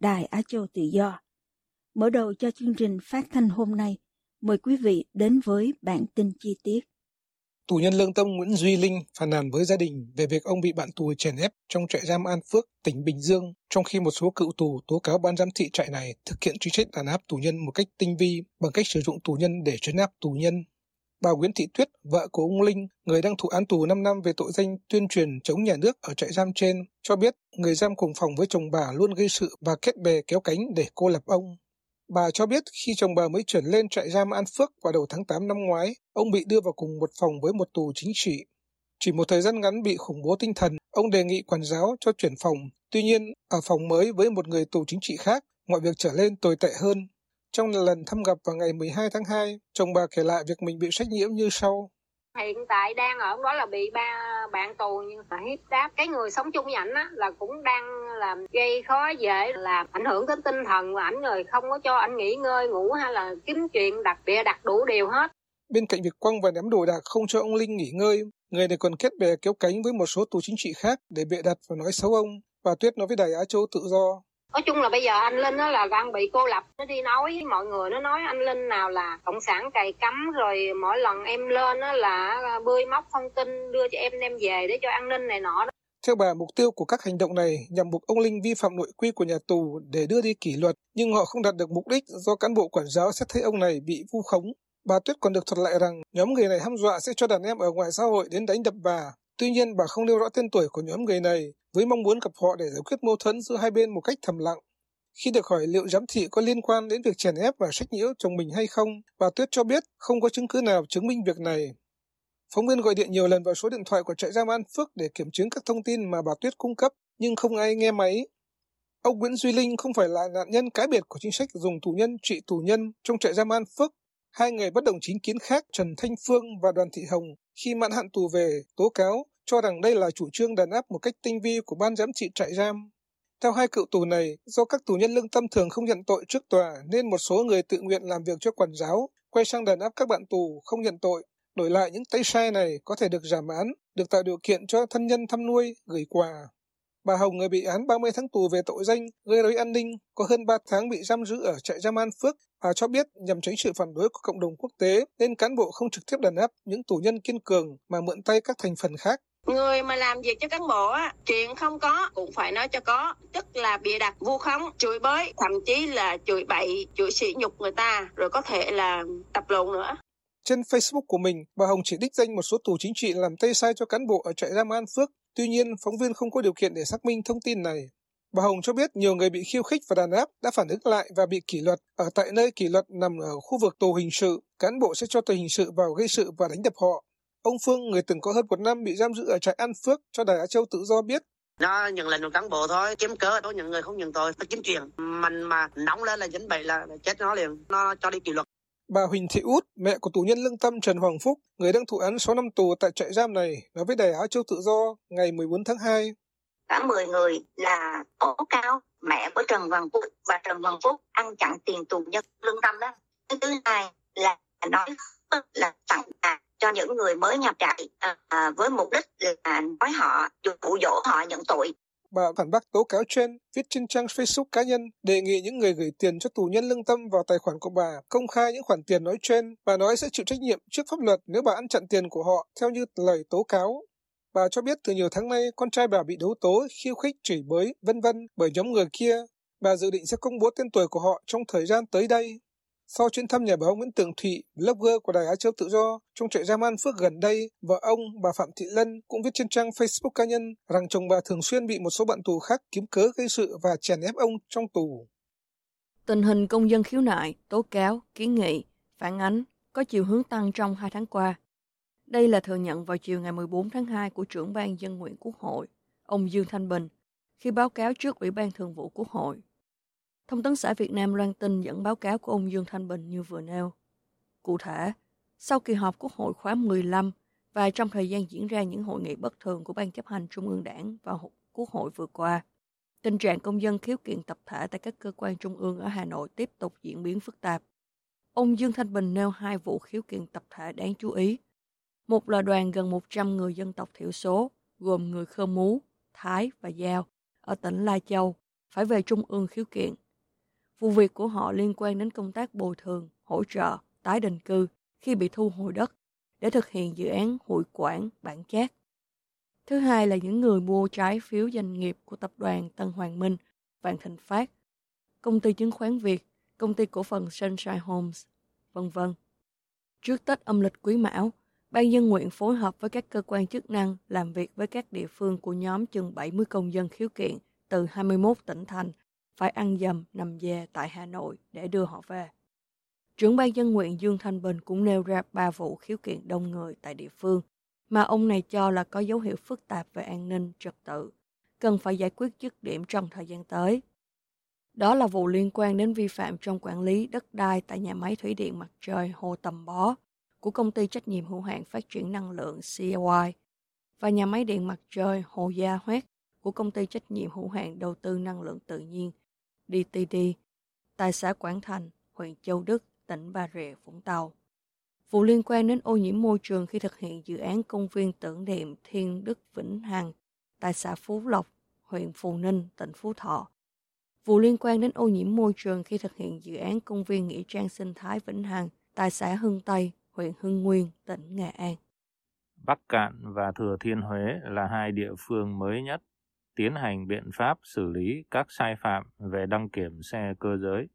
Đài Á Châu Tự Do. Mở đầu cho chương trình phát thanh hôm nay, mời quý vị đến với bản tin chi tiết. Tù nhân lương tâm Nguyễn Duy Linh phàn nàn với gia đình về việc ông bị bạn tù chèn ép trong trại giam An Phước, tỉnh Bình Dương, trong khi một số cựu tù tố cáo ban giám thị trại này thực hiện truy trách đàn áp tù nhân một cách tinh vi bằng cách sử dụng tù nhân để trấn áp tù nhân. Bà Nguyễn Thị Tuyết, vợ của ông Linh, người đang thụ án tù 5 năm về tội danh tuyên truyền chống nhà nước ở trại giam trên, cho biết người giam cùng phòng với chồng bà luôn gây sự và kết bè kéo cánh để cô lập ông. Bà cho biết khi chồng bà mới chuyển lên trại giam An Phước vào đầu tháng 8 năm ngoái, ông bị đưa vào cùng một phòng với một tù chính trị. Chỉ một thời gian ngắn bị khủng bố tinh thần, ông đề nghị quản giáo cho chuyển phòng. Tuy nhiên, ở phòng mới với một người tù chính trị khác, mọi việc trở lên tồi tệ hơn. Trong lần thăm gặp vào ngày 12 tháng 2, chồng bà kể lại việc mình bị sách nhiễm như sau. Hiện tại đang ở đó là bị ba bạn tù nhưng mà hiếp đáp cái người sống chung với ảnh á là cũng đang làm gây khó dễ làm ảnh hưởng đến tinh thần của ảnh rồi không có cho ảnh nghỉ ngơi ngủ hay là kiếm chuyện đặt bịa đặt đủ điều hết. Bên cạnh việc quăng và ném đồ đạc không cho ông Linh nghỉ ngơi, người này còn kết bè kéo cánh với một số tù chính trị khác để bịa đặt và nói xấu ông. Bà Tuyết nói với Đài Á Châu Tự Do. Nói chung là bây giờ anh Linh nó là đang bị cô lập Nó đi nói với mọi người Nó nói anh Linh nào là cộng sản cày cắm Rồi mỗi lần em lên đó là bươi móc thông tin Đưa cho em đem về để cho an ninh này nọ đó. Theo bà, mục tiêu của các hành động này nhằm buộc ông Linh vi phạm nội quy của nhà tù để đưa đi kỷ luật, nhưng họ không đạt được mục đích do cán bộ quản giáo xét thấy ông này bị vu khống. Bà Tuyết còn được thuật lại rằng nhóm người này hăm dọa sẽ cho đàn em ở ngoài xã hội đến đánh đập bà. Tuy nhiên, bà không nêu rõ tên tuổi của nhóm người này, với mong muốn gặp họ để giải quyết mâu thuẫn giữa hai bên một cách thầm lặng. Khi được hỏi liệu giám thị có liên quan đến việc chèn ép và sách nhiễu chồng mình hay không, bà Tuyết cho biết không có chứng cứ nào chứng minh việc này. Phóng viên gọi điện nhiều lần vào số điện thoại của trại giam An Phước để kiểm chứng các thông tin mà bà Tuyết cung cấp, nhưng không ai nghe máy. Ông Nguyễn Duy Linh không phải là nạn nhân cá biệt của chính sách dùng tù nhân trị tù nhân trong trại giam An Phước. Hai người bất đồng chính kiến khác Trần Thanh Phương và Đoàn Thị Hồng khi mãn hạn tù về tố cáo cho rằng đây là chủ trương đàn áp một cách tinh vi của ban giám trị trại giam. Theo hai cựu tù này, do các tù nhân lương tâm thường không nhận tội trước tòa nên một số người tự nguyện làm việc cho quản giáo, quay sang đàn áp các bạn tù không nhận tội. Đổi lại những tay sai này có thể được giảm án, được tạo điều kiện cho thân nhân thăm nuôi, gửi quà. Bà Hồng, người bị án 30 tháng tù về tội danh gây rối an ninh, có hơn 3 tháng bị giam giữ ở trại giam An Phước. Bà cho biết nhằm tránh sự phản đối của cộng đồng quốc tế nên cán bộ không trực tiếp đàn áp những tù nhân kiên cường mà mượn tay các thành phần khác. Người mà làm việc cho cán bộ á, chuyện không có cũng phải nói cho có, tức là bịa đặt vu khống, chửi bới, thậm chí là chửi bậy, chửi sỉ nhục người ta, rồi có thể là tập lộn nữa. Trên Facebook của mình, bà Hồng chỉ đích danh một số tù chính trị làm tay sai cho cán bộ ở trại giam An Phước. Tuy nhiên, phóng viên không có điều kiện để xác minh thông tin này. Bà Hồng cho biết nhiều người bị khiêu khích và đàn áp đã phản ứng lại và bị kỷ luật. Ở tại nơi kỷ luật nằm ở khu vực tù hình sự, cán bộ sẽ cho tù hình sự vào gây sự và đánh đập họ. Ông Phương, người từng có hơn một năm bị giam giữ ở trại An Phước, cho Đài Á Châu tự do biết. Nó nhận lệnh của cán bộ thôi, kiếm cớ đối nhận người không nhận tội, nó kiếm chuyện. Mình mà nóng lên là dính bậy là chết nó liền, nó cho đi kỷ luật. Bà Huỳnh Thị Út, mẹ của tù nhân lương tâm Trần Hoàng Phúc, người đang thụ án 6 năm tù tại trại giam này, nói với Đài Á Châu Tự Do ngày 14 tháng 2. Cả 10 người là tố cao mẹ của Trần Hoàng Phúc và Trần Hoàng Phúc ăn chặn tiền tù nhân lương tâm đó. Thứ hai là nói là tặng quà cho những người mới nhập trại à, à, với mục đích là nói họ dụ dỗ họ nhận tội Bà phản bác tố cáo trên, viết trên trang Facebook cá nhân, đề nghị những người gửi tiền cho tù nhân lương tâm vào tài khoản của bà công khai những khoản tiền nói trên. Bà nói sẽ chịu trách nhiệm trước pháp luật nếu bà ăn chặn tiền của họ theo như lời tố cáo. Bà cho biết từ nhiều tháng nay con trai bà bị đấu tố, khiêu khích, chửi bới, vân vân bởi nhóm người kia. Bà dự định sẽ công bố tên tuổi của họ trong thời gian tới đây. Sau chuyến thăm nhà báo Nguyễn Tường Thụy, blogger của Đài Á Châu Tự Do, trong trại giam An Phước gần đây, vợ ông, bà Phạm Thị Lân cũng viết trên trang Facebook cá nhân rằng chồng bà thường xuyên bị một số bạn tù khác kiếm cớ gây sự và chèn ép ông trong tù. Tình hình công dân khiếu nại, tố cáo, kiến nghị, phản ánh có chiều hướng tăng trong hai tháng qua. Đây là thừa nhận vào chiều ngày 14 tháng 2 của trưởng ban dân nguyện Quốc hội, ông Dương Thanh Bình, khi báo cáo trước Ủy ban Thường vụ Quốc hội. Thông tấn xã Việt Nam loan tin dẫn báo cáo của ông Dương Thanh Bình như vừa nêu. Cụ thể, sau kỳ họp Quốc hội khóa 15 và trong thời gian diễn ra những hội nghị bất thường của Ban chấp hành Trung ương Đảng và Quốc hội vừa qua, tình trạng công dân khiếu kiện tập thể tại các cơ quan trung ương ở Hà Nội tiếp tục diễn biến phức tạp. Ông Dương Thanh Bình nêu hai vụ khiếu kiện tập thể đáng chú ý. Một là đoàn gần 100 người dân tộc thiểu số, gồm người Khơ Mú, Thái và Giao, ở tỉnh Lai Châu, phải về Trung ương khiếu kiện. Vụ việc của họ liên quan đến công tác bồi thường, hỗ trợ, tái định cư khi bị thu hồi đất để thực hiện dự án hội quản bản chát. Thứ hai là những người mua trái phiếu doanh nghiệp của tập đoàn Tân Hoàng Minh, Vạn Thịnh Phát, công ty chứng khoán Việt, công ty cổ phần Sunshine Homes, vân vân. Trước Tết âm lịch Quý Mão, Ban dân nguyện phối hợp với các cơ quan chức năng làm việc với các địa phương của nhóm chừng 70 công dân khiếu kiện từ 21 tỉnh thành phải ăn dầm nằm dè tại Hà Nội để đưa họ về. Trưởng ban dân nguyện Dương Thanh Bình cũng nêu ra ba vụ khiếu kiện đông người tại địa phương mà ông này cho là có dấu hiệu phức tạp về an ninh, trật tự, cần phải giải quyết dứt điểm trong thời gian tới. Đó là vụ liên quan đến vi phạm trong quản lý đất đai tại nhà máy thủy điện mặt trời Hồ Tầm Bó của công ty trách nhiệm hữu hạn phát triển năng lượng CY và nhà máy điện mặt trời Hồ Gia huét của công ty trách nhiệm hữu hạn đầu tư năng lượng tự nhiên DTD tại xã Quảng Thành, huyện Châu Đức, tỉnh Bà Rịa, Vũng Tàu. Vụ liên quan đến ô nhiễm môi trường khi thực hiện dự án công viên tưởng niệm Thiên Đức Vĩnh Hằng tại xã Phú Lộc, huyện Phù Ninh, tỉnh Phú Thọ. Vụ liên quan đến ô nhiễm môi trường khi thực hiện dự án công viên nghĩa trang sinh thái Vĩnh Hằng tại xã Hưng Tây, huyện Hưng Nguyên, tỉnh Nghệ An. Bắc Cạn và Thừa Thiên Huế là hai địa phương mới nhất tiến hành biện pháp xử lý các sai phạm về đăng kiểm xe cơ giới.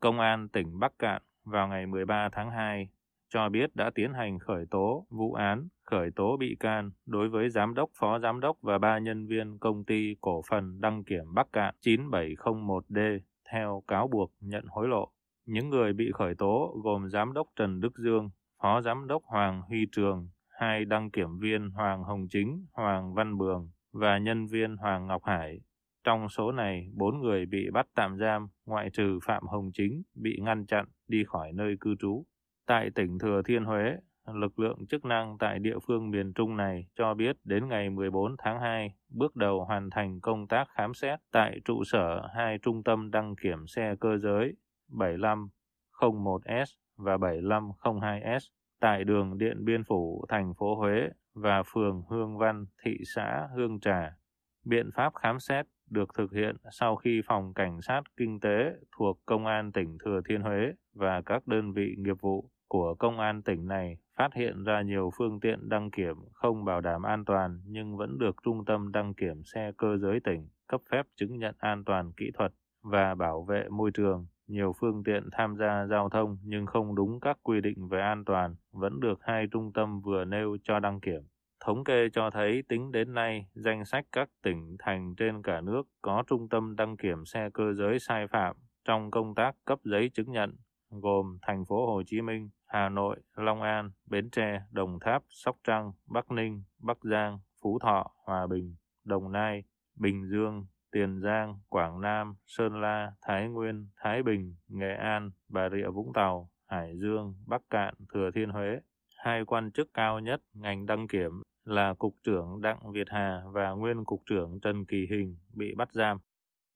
Công an tỉnh Bắc Cạn vào ngày 13 tháng 2 cho biết đã tiến hành khởi tố vụ án, khởi tố bị can đối với giám đốc, phó giám đốc và ba nhân viên công ty cổ phần đăng kiểm Bắc Cạn 9701D theo cáo buộc nhận hối lộ. Những người bị khởi tố gồm giám đốc Trần Đức Dương, phó giám đốc Hoàng Huy Trường, hai đăng kiểm viên Hoàng Hồng Chính, Hoàng Văn Bường và nhân viên Hoàng Ngọc Hải. Trong số này, bốn người bị bắt tạm giam, ngoại trừ Phạm Hồng Chính bị ngăn chặn đi khỏi nơi cư trú. Tại tỉnh Thừa Thiên Huế, lực lượng chức năng tại địa phương miền Trung này cho biết đến ngày 14 tháng 2, bước đầu hoàn thành công tác khám xét tại trụ sở hai trung tâm đăng kiểm xe cơ giới 7501S và 7502S tại đường Điện Biên Phủ, thành phố Huế và phường Hương Văn, thị xã Hương Trà. Biện pháp khám xét được thực hiện sau khi Phòng Cảnh sát Kinh tế thuộc Công an tỉnh Thừa Thiên Huế và các đơn vị nghiệp vụ của Công an tỉnh này phát hiện ra nhiều phương tiện đăng kiểm không bảo đảm an toàn nhưng vẫn được Trung tâm đăng kiểm xe cơ giới tỉnh cấp phép chứng nhận an toàn kỹ thuật và bảo vệ môi trường. Nhiều phương tiện tham gia giao thông nhưng không đúng các quy định về an toàn vẫn được hai trung tâm vừa nêu cho đăng kiểm. Thống kê cho thấy tính đến nay, danh sách các tỉnh thành trên cả nước có trung tâm đăng kiểm xe cơ giới sai phạm trong công tác cấp giấy chứng nhận gồm thành phố Hồ Chí Minh, Hà Nội, Long An, Bến Tre, Đồng Tháp, Sóc Trăng, Bắc Ninh, Bắc Giang, Phú Thọ, Hòa Bình, Đồng Nai, Bình Dương, Tiền Giang, Quảng Nam, Sơn La, Thái Nguyên, Thái Bình, Nghệ An, Bà Rịa Vũng Tàu, Hải Dương, Bắc Cạn, Thừa Thiên Huế. Hai quan chức cao nhất ngành đăng kiểm là Cục trưởng Đặng Việt Hà và nguyên Cục trưởng Trần Kỳ Hình bị bắt giam.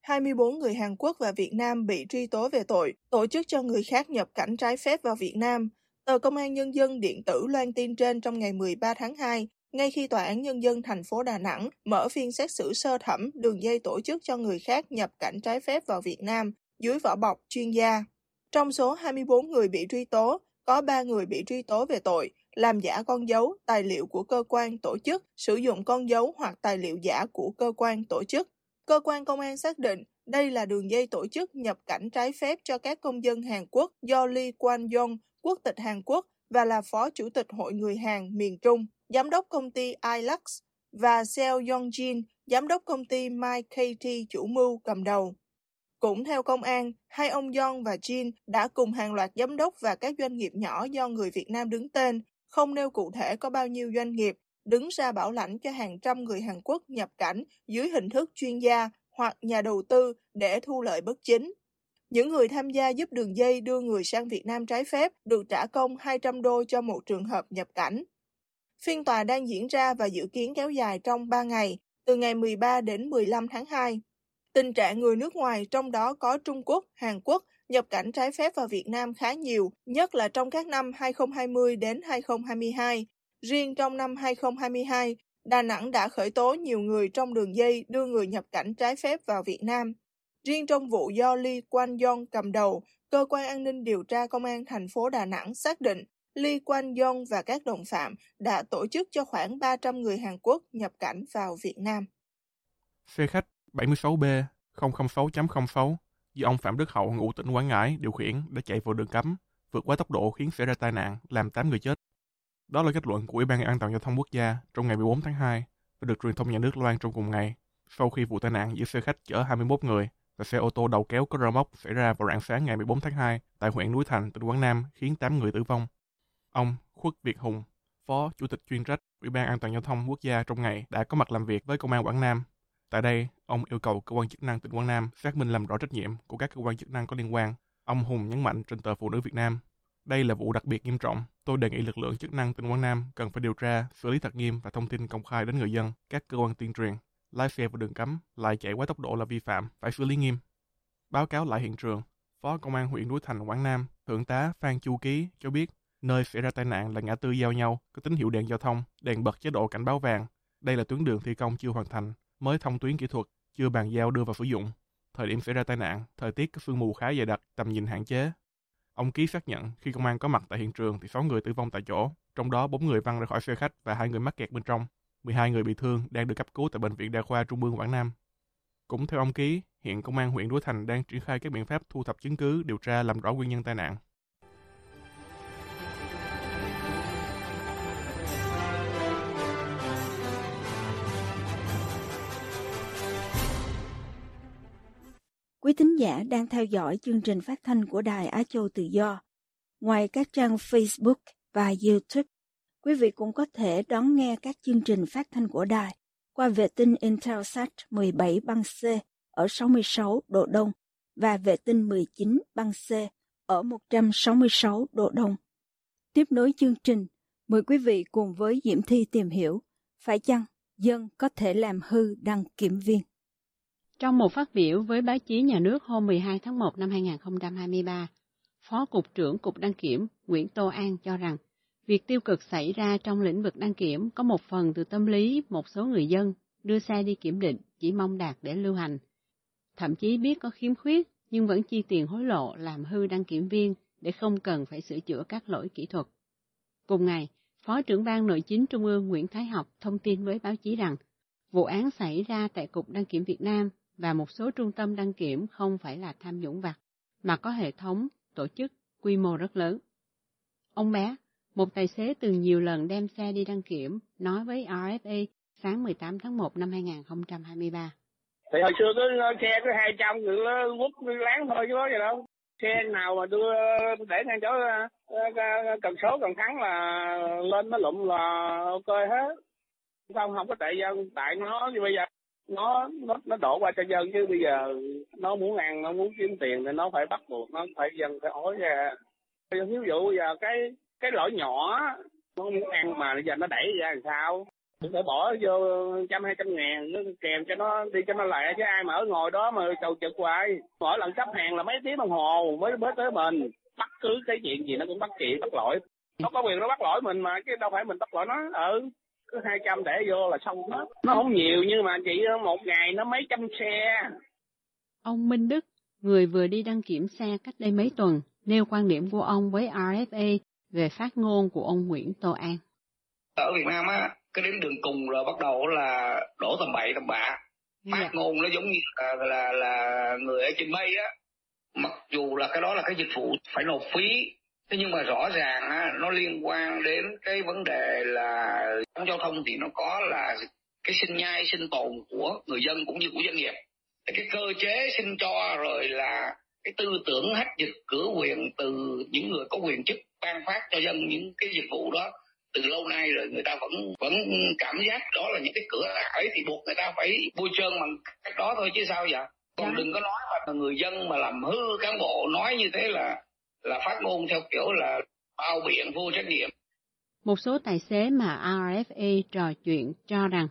24 người Hàn Quốc và Việt Nam bị truy tố về tội tổ chức cho người khác nhập cảnh trái phép vào Việt Nam. Tờ Công an Nhân dân điện tử loan tin trên trong ngày 13 tháng 2, ngay khi Tòa án Nhân dân thành phố Đà Nẵng mở phiên xét xử sơ thẩm đường dây tổ chức cho người khác nhập cảnh trái phép vào Việt Nam dưới vỏ bọc chuyên gia. Trong số 24 người bị truy tố, có 3 người bị truy tố về tội làm giả con dấu, tài liệu của cơ quan, tổ chức, sử dụng con dấu hoặc tài liệu giả của cơ quan, tổ chức. Cơ quan công an xác định đây là đường dây tổ chức nhập cảnh trái phép cho các công dân Hàn Quốc do Lee Kwan Yong, quốc tịch Hàn Quốc và là phó chủ tịch Hội người Hàn miền Trung, giám đốc công ty Ilux và Seo Yong-jin, giám đốc công ty MyKT chủ mưu cầm đầu. Cũng theo công an, hai ông Yong và Jin đã cùng hàng loạt giám đốc và các doanh nghiệp nhỏ do người Việt Nam đứng tên, không nêu cụ thể có bao nhiêu doanh nghiệp, đứng ra bảo lãnh cho hàng trăm người Hàn Quốc nhập cảnh dưới hình thức chuyên gia hoặc nhà đầu tư để thu lợi bất chính. Những người tham gia giúp đường dây đưa người sang Việt Nam trái phép được trả công 200 đô cho một trường hợp nhập cảnh. Phiên tòa đang diễn ra và dự kiến kéo dài trong 3 ngày, từ ngày 13 đến 15 tháng 2. Tình trạng người nước ngoài, trong đó có Trung Quốc, Hàn Quốc, nhập cảnh trái phép vào Việt Nam khá nhiều, nhất là trong các năm 2020 đến 2022. Riêng trong năm 2022, Đà Nẵng đã khởi tố nhiều người trong đường dây đưa người nhập cảnh trái phép vào Việt Nam. Riêng trong vụ do Lee Quan Yong cầm đầu, cơ quan an ninh điều tra công an thành phố Đà Nẵng xác định Lee Kwan Yong và các đồng phạm đã tổ chức cho khoảng 300 người Hàn Quốc nhập cảnh vào Việt Nam. Xe khách 76B 006.06 do ông Phạm Đức Hậu ngụ tỉnh Quảng Ngãi điều khiển đã chạy vào đường cấm, vượt quá tốc độ khiến xảy ra tai nạn, làm 8 người chết. Đó là kết luận của Ủy ban An toàn giao thông quốc gia trong ngày 14 tháng 2 và được truyền thông nhà nước loan trong cùng ngày, sau khi vụ tai nạn giữa xe khách chở 21 người và xe ô tô đầu kéo có rơ móc xảy ra vào rạng sáng ngày 14 tháng 2 tại huyện Núi Thành, tỉnh Quảng Nam khiến 8 người tử vong. Ông Khuất Việt Hùng, Phó Chủ tịch chuyên trách Ủy ban An toàn giao thông quốc gia trong ngày đã có mặt làm việc với công an Quảng Nam. Tại đây, ông yêu cầu cơ quan chức năng tỉnh Quảng Nam xác minh làm rõ trách nhiệm của các cơ quan chức năng có liên quan. Ông Hùng nhấn mạnh trên tờ Phụ nữ Việt Nam, đây là vụ đặc biệt nghiêm trọng. Tôi đề nghị lực lượng chức năng tỉnh Quảng Nam cần phải điều tra, xử lý thật nghiêm và thông tin công khai đến người dân, các cơ quan tuyên truyền. Lái xe vào đường cấm, lại chạy quá tốc độ là vi phạm, phải xử lý nghiêm. Báo cáo lại hiện trường, Phó Công an huyện Núi Thành, Quảng Nam, Thượng tá Phan Chu Ký cho biết Nơi xảy ra tai nạn là ngã tư giao nhau, có tín hiệu đèn giao thông, đèn bật chế độ cảnh báo vàng. Đây là tuyến đường thi công chưa hoàn thành, mới thông tuyến kỹ thuật, chưa bàn giao đưa vào sử dụng. Thời điểm xảy ra tai nạn, thời tiết có sương mù khá dày đặc, tầm nhìn hạn chế. Ông Ký xác nhận khi công an có mặt tại hiện trường thì 6 người tử vong tại chỗ, trong đó 4 người văng ra khỏi xe khách và hai người mắc kẹt bên trong. 12 người bị thương đang được cấp cứu tại Bệnh viện Đa khoa Trung ương Quảng Nam. Cũng theo ông Ký, hiện công an huyện Núi Thành đang triển khai các biện pháp thu thập chứng cứ, điều tra làm rõ nguyên nhân tai nạn. Quý thính giả đang theo dõi chương trình phát thanh của Đài Á Châu Tự Do. Ngoài các trang Facebook và YouTube, quý vị cũng có thể đón nghe các chương trình phát thanh của đài qua vệ tinh Intelsat 17 băng C ở 66 độ Đông và vệ tinh 19 băng C ở 166 độ Đông. Tiếp nối chương trình, mời quý vị cùng với Diễm Thi tìm hiểu phải chăng dân có thể làm hư đăng kiểm viên. Trong một phát biểu với báo chí nhà nước hôm 12 tháng 1 năm 2023, Phó Cục trưởng Cục Đăng Kiểm Nguyễn Tô An cho rằng, việc tiêu cực xảy ra trong lĩnh vực đăng kiểm có một phần từ tâm lý một số người dân đưa xe đi kiểm định chỉ mong đạt để lưu hành. Thậm chí biết có khiếm khuyết nhưng vẫn chi tiền hối lộ làm hư đăng kiểm viên để không cần phải sửa chữa các lỗi kỹ thuật. Cùng ngày, Phó trưởng ban nội chính Trung ương Nguyễn Thái Học thông tin với báo chí rằng, vụ án xảy ra tại Cục Đăng kiểm Việt Nam và một số trung tâm đăng kiểm không phải là tham nhũng vặt, mà có hệ thống, tổ chức, quy mô rất lớn. Ông bé, một tài xế từng nhiều lần đem xe đi đăng kiểm, nói với RFA sáng 18 tháng 1 năm 2023. Thì hồi xưa cứ ờ, xe cứ 200 người ờ, quất láng thôi chứ có gì đâu. Xe nào mà đưa để ngang chỗ ờ, cần số cần thắng là lên nó lụm là ok hết. Không không có tại dân tại nó như bây giờ nó nó nó đổ qua cho dân chứ bây giờ nó muốn ăn, nó muốn kiếm tiền thì nó phải bắt buộc nó phải dân phải ói ra. Ví dụ giờ cái cái lỗi nhỏ nó muốn ăn mà bây giờ nó đẩy ra làm sao? Phải bỏ vô trăm, hai trăm ngàn, nó kèm cho nó đi cho nó lẹ chứ ai mà ở ngồi đó mà cầu trực hoài. Mỗi lần sắp hàng là mấy tiếng đồng hồ mới mới tới mình bắt cứ cái chuyện gì nó cũng bắt chị, bắt lỗi. Nó có quyền nó bắt lỗi mình mà, chứ đâu phải mình bắt lỗi nó. Ừ cứ 200 để vô là xong hết. Nó không nhiều nhưng mà chỉ một ngày nó mấy trăm xe. Ông Minh Đức, người vừa đi đăng kiểm xe cách đây mấy tuần, nêu quan điểm của ông với RFA về phát ngôn của ông Nguyễn Tô An. Ở Việt Nam á, cái đến đường cùng rồi bắt đầu là đổ tầm bậy tầm bạ. Phát dạ. ngôn nó giống như là, là, là người ở trên mây á. Mặc dù là cái đó là cái dịch vụ phải nộp phí thế nhưng mà rõ ràng á, nó liên quan đến cái vấn đề là trong giao thông thì nó có là cái sinh nhai sinh tồn của người dân cũng như của doanh nghiệp cái cơ chế sinh cho rồi là cái tư tưởng hách dịch cửa quyền từ những người có quyền chức ban phát cho dân những cái dịch vụ đó từ lâu nay rồi người ta vẫn vẫn cảm giác đó là những cái cửa ải thì buộc người ta phải bôi trơn bằng cách đó thôi chứ sao vậy còn dạ. đừng có nói mà người dân mà làm hư cán bộ nói như thế là là phát ngôn theo kiểu là bao biện vô trách nhiệm một số tài xế mà RFA trò chuyện cho rằng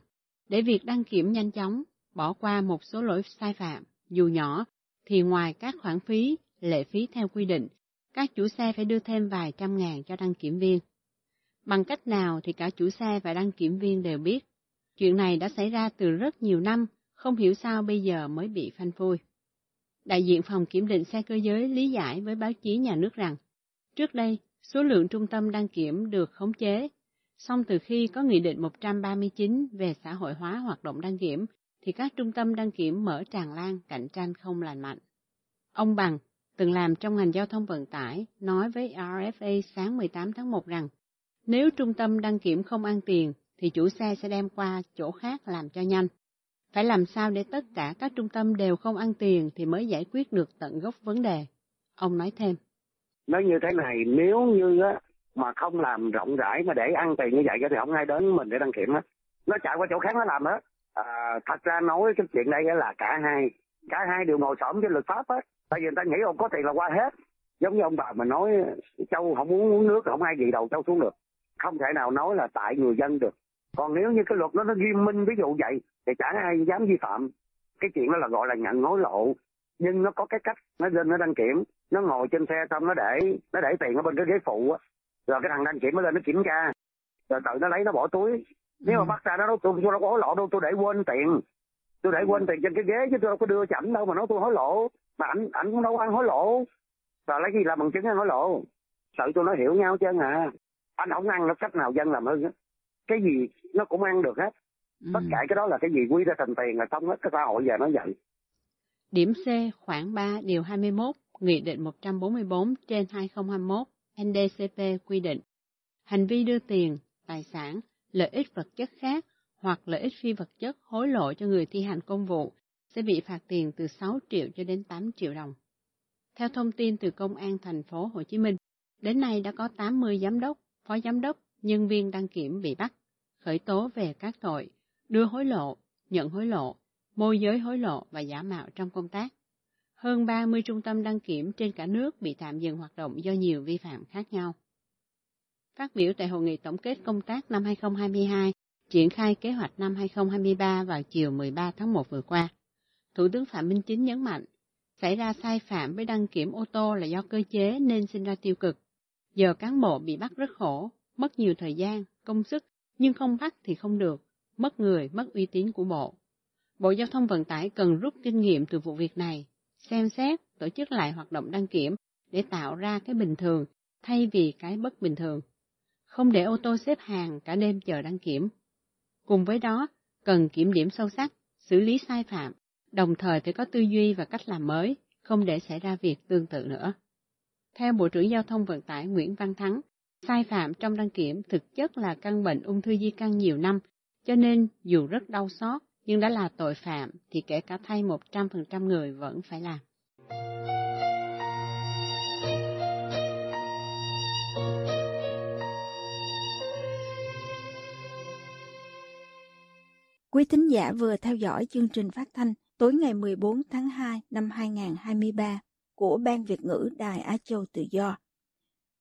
để việc đăng kiểm nhanh chóng, bỏ qua một số lỗi sai phạm, dù nhỏ, thì ngoài các khoản phí, lệ phí theo quy định, các chủ xe phải đưa thêm vài trăm ngàn cho đăng kiểm viên. Bằng cách nào thì cả chủ xe và đăng kiểm viên đều biết. Chuyện này đã xảy ra từ rất nhiều năm, không hiểu sao bây giờ mới bị phanh phui. Đại diện phòng kiểm định xe cơ giới lý giải với báo chí nhà nước rằng, trước đây, số lượng trung tâm đăng kiểm được khống chế Song từ khi có Nghị định 139 về xã hội hóa hoạt động đăng kiểm, thì các trung tâm đăng kiểm mở tràn lan cạnh tranh không lành mạnh. Ông Bằng, từng làm trong ngành giao thông vận tải, nói với RFA sáng 18 tháng 1 rằng, nếu trung tâm đăng kiểm không ăn tiền, thì chủ xe sẽ đem qua chỗ khác làm cho nhanh. Phải làm sao để tất cả các trung tâm đều không ăn tiền thì mới giải quyết được tận gốc vấn đề. Ông nói thêm. Nói như thế này, nếu như á, mà không làm rộng rãi mà để ăn tiền như vậy thì không ai đến mình để đăng kiểm á. nó chạy qua chỗ khác nó làm hết à, thật ra nói cái chuyện đây là cả hai cả hai đều ngồi xổm với luật pháp hết tại vì người ta nghĩ ông có tiền là qua hết giống như ông bà mà nói châu không muốn uống nước không ai gì đầu châu xuống được không thể nào nói là tại người dân được còn nếu như cái luật đó nó nghiêm minh ví dụ vậy thì chẳng ai dám vi phạm. Cái chuyện đó là gọi là nhận hối lộ. Nhưng nó có cái cách nó lên nó đăng kiểm nó ngồi trên xe xong nó để nó để tiền ở bên cái ghế phụ á. Rồi cái thằng đăng kiểm mới lên nó kiểm tra. Rồi tự nó lấy nó bỏ túi. Nếu ừ. mà bắt ra nó nói tôi, tôi đâu có hối lộ đâu tôi để quên tiền. Tôi để quên tiền trên cái ghế chứ tôi đâu có đưa chậm đâu mà nói tôi hối lộ. Mà ảnh ảnh cũng đâu ăn hối lộ. Rồi lấy gì làm bằng chứng ăn hối lộ? Sợ tôi nói hiểu nhau chứ à anh không ăn nó cách nào dân làm hơn cái gì nó cũng ăn được hết ừ. tất cả cái đó là cái gì quy ra thành tiền là xong hết cái xã hội giờ nó vậy Điểm C khoảng 3 điều 21 Nghị định 144 trên 2021 NDCP quy định, hành vi đưa tiền, tài sản, lợi ích vật chất khác hoặc lợi ích phi vật chất hối lộ cho người thi hành công vụ sẽ bị phạt tiền từ 6 triệu cho đến 8 triệu đồng. Theo thông tin từ Công an thành phố Hồ Chí Minh, đến nay đã có 80 giám đốc, phó giám đốc, nhân viên đăng kiểm bị bắt, khởi tố về các tội đưa hối lộ, nhận hối lộ, môi giới hối lộ và giả mạo trong công tác hơn 30 trung tâm đăng kiểm trên cả nước bị tạm dừng hoạt động do nhiều vi phạm khác nhau. Phát biểu tại hội nghị tổng kết công tác năm 2022, triển khai kế hoạch năm 2023 vào chiều 13 tháng 1 vừa qua, Thủ tướng Phạm Minh Chính nhấn mạnh, xảy ra sai phạm với đăng kiểm ô tô là do cơ chế nên sinh ra tiêu cực. Giờ cán bộ bị bắt rất khổ, mất nhiều thời gian, công sức, nhưng không bắt thì không được, mất người, mất uy tín của bộ. Bộ Giao thông Vận tải cần rút kinh nghiệm từ vụ việc này xem xét tổ chức lại hoạt động đăng kiểm để tạo ra cái bình thường thay vì cái bất bình thường. Không để ô tô xếp hàng cả đêm chờ đăng kiểm. Cùng với đó, cần kiểm điểm sâu sắc, xử lý sai phạm, đồng thời phải có tư duy và cách làm mới, không để xảy ra việc tương tự nữa. Theo Bộ trưởng Giao thông Vận tải Nguyễn Văn Thắng, sai phạm trong đăng kiểm thực chất là căn bệnh ung thư di căn nhiều năm, cho nên dù rất đau xót, nhưng đã là tội phạm thì kể cả thay 100% người vẫn phải làm. Quý thính giả vừa theo dõi chương trình phát thanh tối ngày 14 tháng 2 năm 2023 của Ban Việt ngữ Đài Á Châu Tự Do.